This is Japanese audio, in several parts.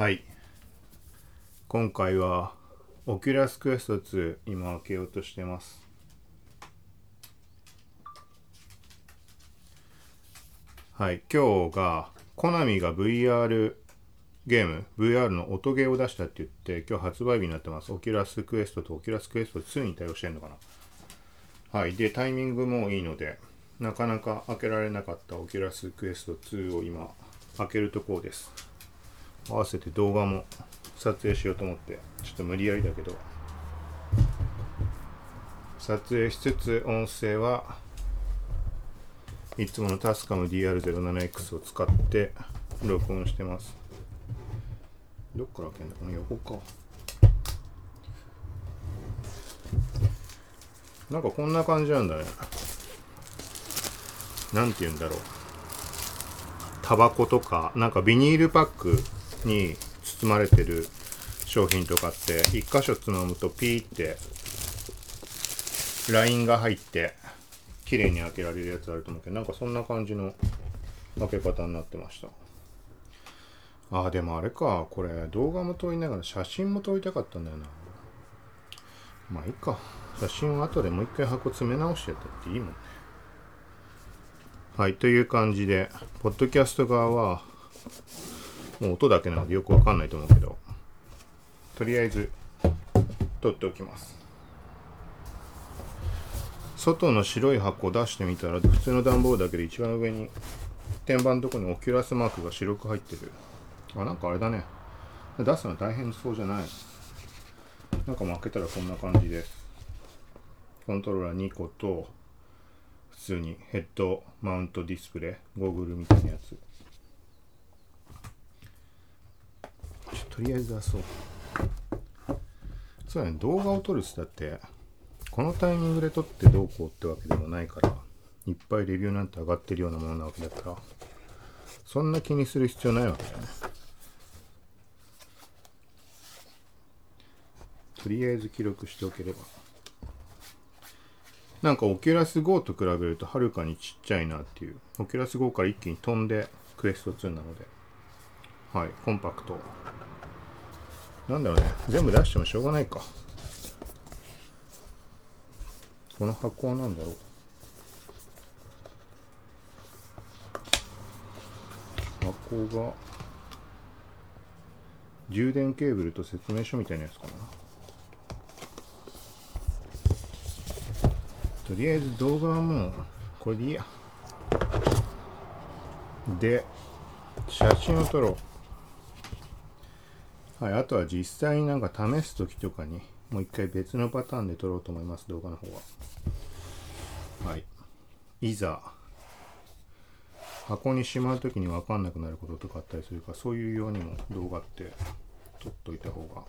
はい。今回は Oculus Quest 2今開けようとしてます。はい。今日がコナミが VR ゲーム VR の音ゲーを出したって言って今日発売日になってます。 Oculus Quest と Oculus Quest 2に対応してんのかな。はい。でタイミングもいいのでなかなか開けられなかった Oculus Quest 2を今開けるところです。合わせて動画も撮影しようと思ってちょっと無理やりだけど撮影しつつ音声はいつものタスカム DR07X を使って録音してます。どっから開けんだ？この横か。なんかこんな感じなんだね。なんて言うんだろう。タバコとかなんかビニールパックに包まれてる商品とかって一箇所つまむとピーってラインが入って綺麗に開けられるやつあると思うけどなんかそんな感じの開け方になってました。ああでもあれか。これ動画も撮りながら写真も撮りたかったんだよな。まあいいか。写真は後でもう一回箱詰め直してやったっていいもんね。はいという感じでポッドキャスト側はもう音だけなのでよくわかんないと思うけどとりあえず取っておきます。外の白い箱を出してみたら普通の段ボールだけで一番上に天板のとこにオキュラスマークが白く入ってる。あなんかあれだね。出すの大変そうじゃない。なんかも開けたらこんな感じで。すコントローラー2個と普通にヘッドマウントディスプレイゴーグルみたいなやつ。とりあえず出そう。そうだね。動画を撮るっつったってこのタイミングで撮ってどうこうってわけでもないからいっぱいレビューなんて上がってるようなものなわけだからそんな気にする必要ないわけだね。とりあえず記録しておければ。なんかオキュラス GO と比べるとはるかにちっちゃいなっていう。オキュラス GO から一気に飛んで Quest 2なので。はいコンパクト。なんだろうね。全部出してもしょうがないか。この箱は何だろう。箱が充電ケーブルと説明書みたいなやつかな。とりあえず動画はもうこれでいいや。で写真を撮ろう。はいあとは実際になんか試す時とかにもう一回別のパターンで撮ろうと思います動画の方は。はい。いざ箱にしまう時に分かんなくなることとかあったりするかそういうようにも動画って撮っといた方が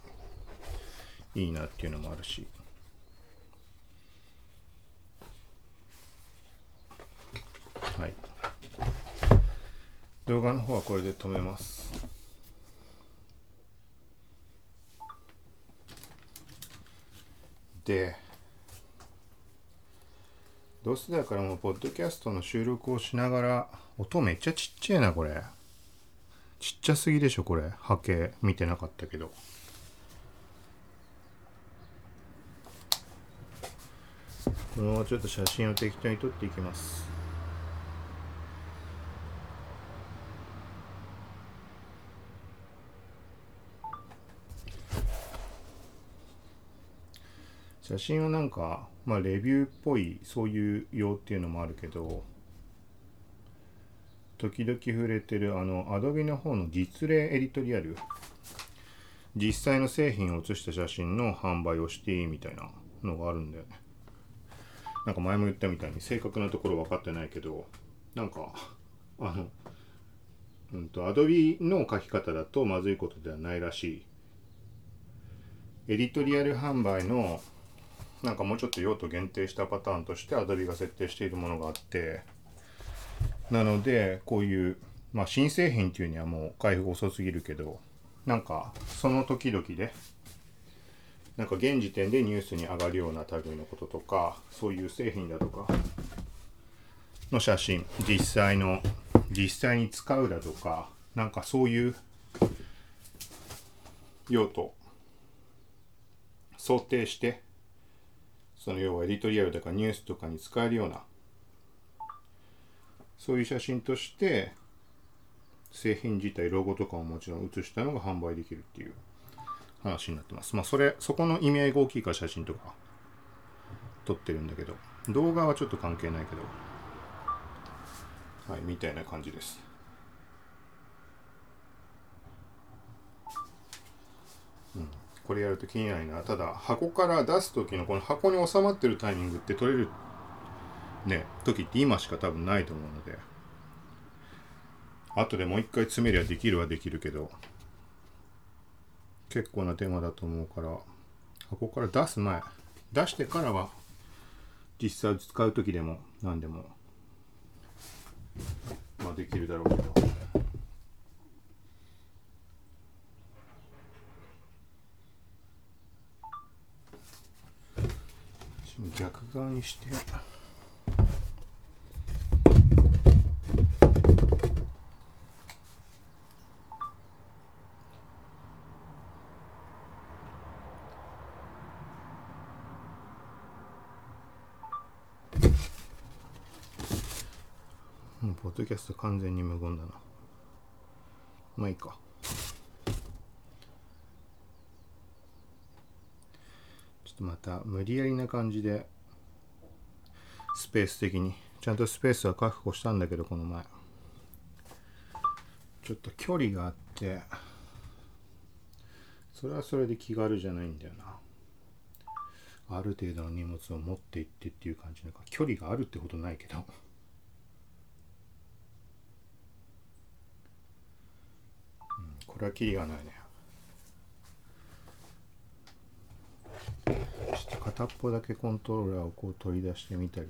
いいなっていうのもあるし。はい。動画の方はこれで止めます。でどうせだからもうポッドキャストの収録をしながら音めっちゃちっちゃいなこれ。ちっちゃすぎでしょこれ。波形。見てなかったけど。このままちょっと写真を適当に撮っていきます。写真はなんか、まあ、レビューっぽいそういう用っていうのもあるけど時々触れてるあの Adobe の方の実例エディトリアル。実際の製品を写した写真の販売をしていいみたいなのがあるんだよねなんか前も言ったみたいに正確なところ分かってないけどなんかあのうんと Adobe の書き方だとまずいことではないらしい。エディトリアル販売のなんかもうちょっと用途限定したパターンとして Adobe が設定しているものがあってなのでこういうまあ新製品っていうにはもう開封遅すぎるけどなんかその時々でなんか現時点でニュースに上がるような類のこととかそういう製品だとかの写真実際の実際に使うだとかなんかそういう用途想定してその要はエディトリアルとかニュースとかに使えるようなそういう写真として製品自体ロゴとかももちろん写したのが販売できるっていう話になってます。まあそれそこの意味合いが大きいから写真とか撮ってるんだけど動画はちょっと関係ないけどはいみたいな感じですうんこれやると気にないな。ただ箱から出す時のこの箱に収まってるタイミングって取れるね時って今しか多分ないと思うので。後でもう一回詰めりゃできるはできるけど結構な手間だと思うから箱から出す前出してからは実際使う時でも何でもまあできるだろうけど。逆側にして。ポッドキャスト完全に無言だな。まあいいかちょっとまた無理やりな感じでスペース的に。ちゃんとスペースは確保したんだけどこの前。ちょっと距離があってそれはそれで気軽じゃないんだよな。ある程度の荷物を持って行ってっていう感じなんか。距離があるってことないけど。これはキリがないねちょっと片っぽだけコントローラーをこう取り出してみたり。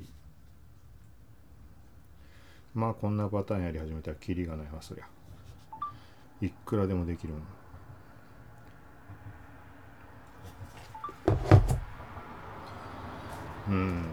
まあこんなパターンやり始めたらキリがないわそりゃ。いくらでもできるもん。うん。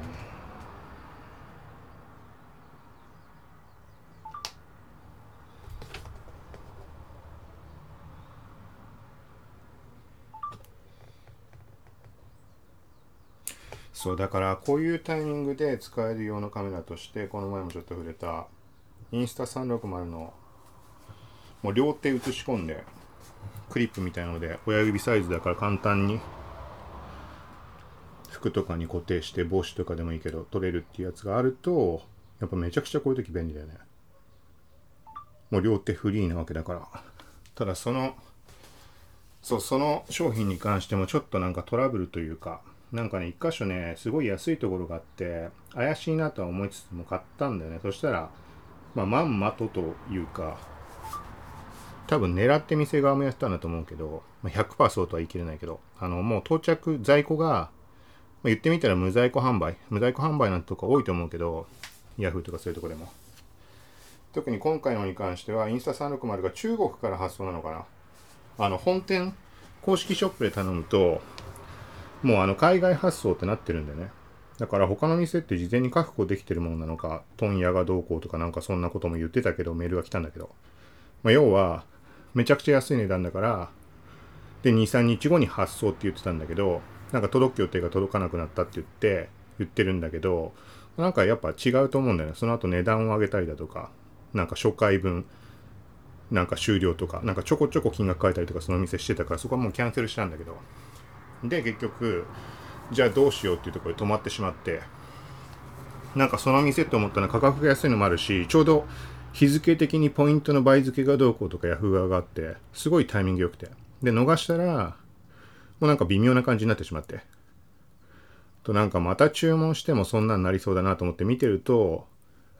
そうだからこういうタイミングで使える用のカメラとしてこの前もちょっと触れたインスタ360のもう両手写し込んでクリップみたいなので親指サイズだから簡単に服とかに固定して帽子とかでもいいけど取れるっていうやつがあるとやっぱめちゃくちゃこういう時便利だよね。もう両手フリーなわけだから。ただそのそうその商品に関してもちょっとなんかトラブルというかなんかね、一箇所ね、すごい安いところがあって、怪しいなとは思いつつも買ったんだよね。そしたら、まあ、まんまとというか、多分狙って店側もやったんだと思うけど、まあ、100%そうとは言い切れないけど、あの、もう到着、在庫が、まあ、言ってみたら無在庫販売。無在庫販売なんてとこ多いと思うけど、ヤフーとかそういうとこでも。特に今回のに関しては、インスタ360が中国から発送なのかな。あの、本店、公式ショップで頼むと、もうあの海外発送ってなってるんでね。だから他の店って事前に確保できてるものなのか、問屋がどうこうとかなんかそんなことも言ってたけど、メールが来たんだけど。まあ、要は、めちゃくちゃ安い値段だから、で、2、3日後に発送って言ってたんだけど、なんか届く予定が届かなくなったって言って、言ってるんだけど、なんかやっぱ違うと思うんだよね。その後値段を上げたりだとか、なんか初回分、なんか終了とか、なんかちょこちょこ金額変えたりとかその店してたから、そこはもうキャンセルしたんだけど、で結局じゃあどうしようっていうところで止まってしまってなんかその店って思ったら価格が安いのもあるしちょうど日付的にポイントの倍付けがどうこうとかヤフー側があってすごいタイミング良くて。で逃したらもうなんか微妙な感じになってしまって。となんかまた注文してもそんなんなりそうだなと思って見てると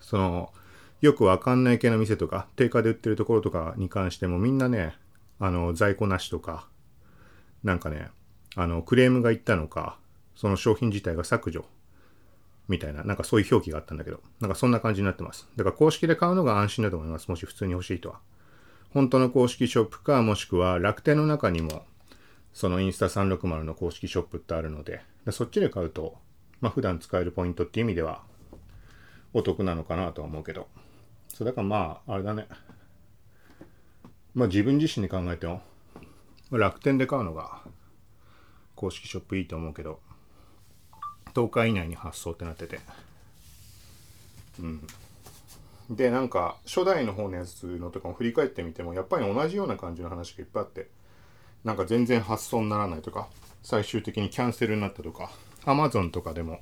そのよくわかんない系の店とか定価で売ってるところとかに関してもみんなねあの在庫なしとかなんかねあの、クレームがいったのか、その商品自体が削除みたいな、なんかそういう表記があったんだけど、なんかそんな感じになってます。だから公式で買うのが安心だと思います。もし普通に欲しいとは。本当の公式ショップか、もしくは楽天の中にも、そのインスタ360の公式ショップってあるので、そっちで買うと、まあ普段使えるポイントっていう意味では、お得なのかなとは思うけど。そう、だからまあ、あれだね。まあ自分自身で考えても、楽天で買うのが公式ショップいいと思うけど10日以内に発送ってなってて。うん。でなんか初代の方のやつのとかも振り返ってみてもやっぱり同じような感じの話がいっぱいあってなんか全然発送にならないとか最終的にキャンセルになったとか Amazon とかでも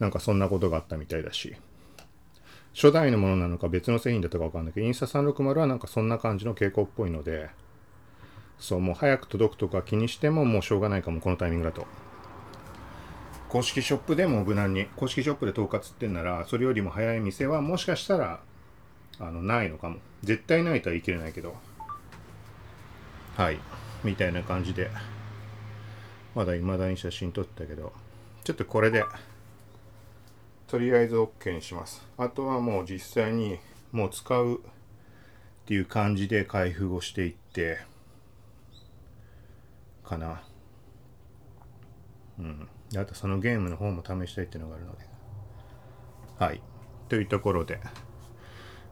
なんかそんなことがあったみたいだし初代のものなのか別の製品だったかわかんないけどインスタ360はなんかそんな感じの傾向っぽいのでそうもう早く届くとか気にしてももうしょうがないかもこのタイミングだと。公式ショップでも無難に公式ショップで統括ってんならそれよりも早い店はもしかしたらあのないのかも。絶対ないとは言い切れないけど。はい。みたいな感じで。まだ未だに写真撮ったけど。ちょっとこれでとりあえず OK にします。あとはもう実際にもう使うっていう感じで開封をしていってかな。うん。あとそのゲームの方も試したいっていうのがあるので。はい。というところで、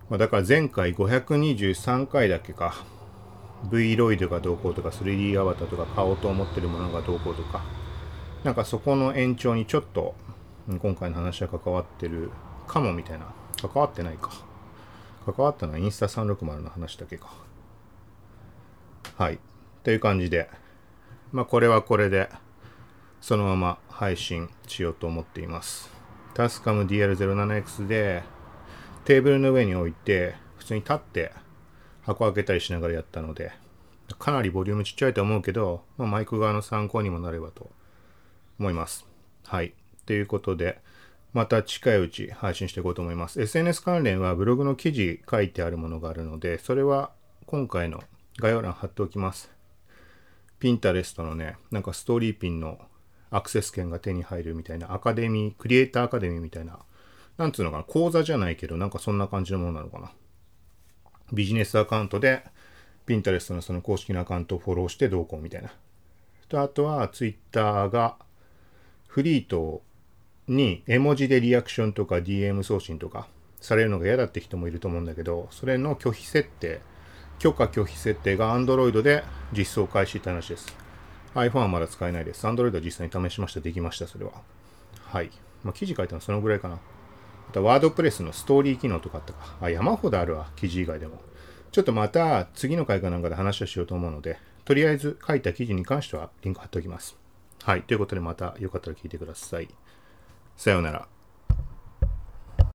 まあ、だから前回523回だけか。V ロイドがどうこうとか 3D アバターとか買おうと思ってるものがどうこうとか。なんかそこの延長にちょっと今回の話は関わってるかもみたいな。関わってないか。関わったのはインスタ360の話だけか。はい。という感じで。まあこれはこれでそのまま配信しようと思っています。タスカム DR07X でテーブルの上に置いて普通に立って箱開けたりしながらやったのでかなりボリュームちっちゃいと思うけど、まあ、マイク側の参考にもなればと思います。はい。ということでまた近いうち配信していこうと思います。SNS 関連はブログの記事書いてあるものがあるのでそれは今回の概要欄貼っておきます。ピンタレストのねなんかストーリーピンのアクセス権が手に入るみたいなアカデミークリエイターアカデミーみたいななんつうのかな講座じゃないけどなんかそんな感じのものなのかなビジネスアカウントで、ピンタレストのその公式のアカウントをフォローしてどうこうみたいな。と、あとはツイッターが、フリートに絵文字でリアクションとか DM 送信とかされるのが嫌だって人もいると思うんだけど、それの拒否設定、許可拒否設定が Android で実装開始って話です。iPhone はまだ使えないです。Android は実際に試しました。できました、それは。はい。まあ、記事書いたのはそのぐらいかな。またワードプレスのストーリー機能とかあったか。あ、山ほどあるわ。記事以外でも。ちょっとまた次の回かなんかで話をしようと思うので、とりあえず書いた記事に関してはリンク貼っておきます。はい。ということでまたよかったら聞いてください。さようなら。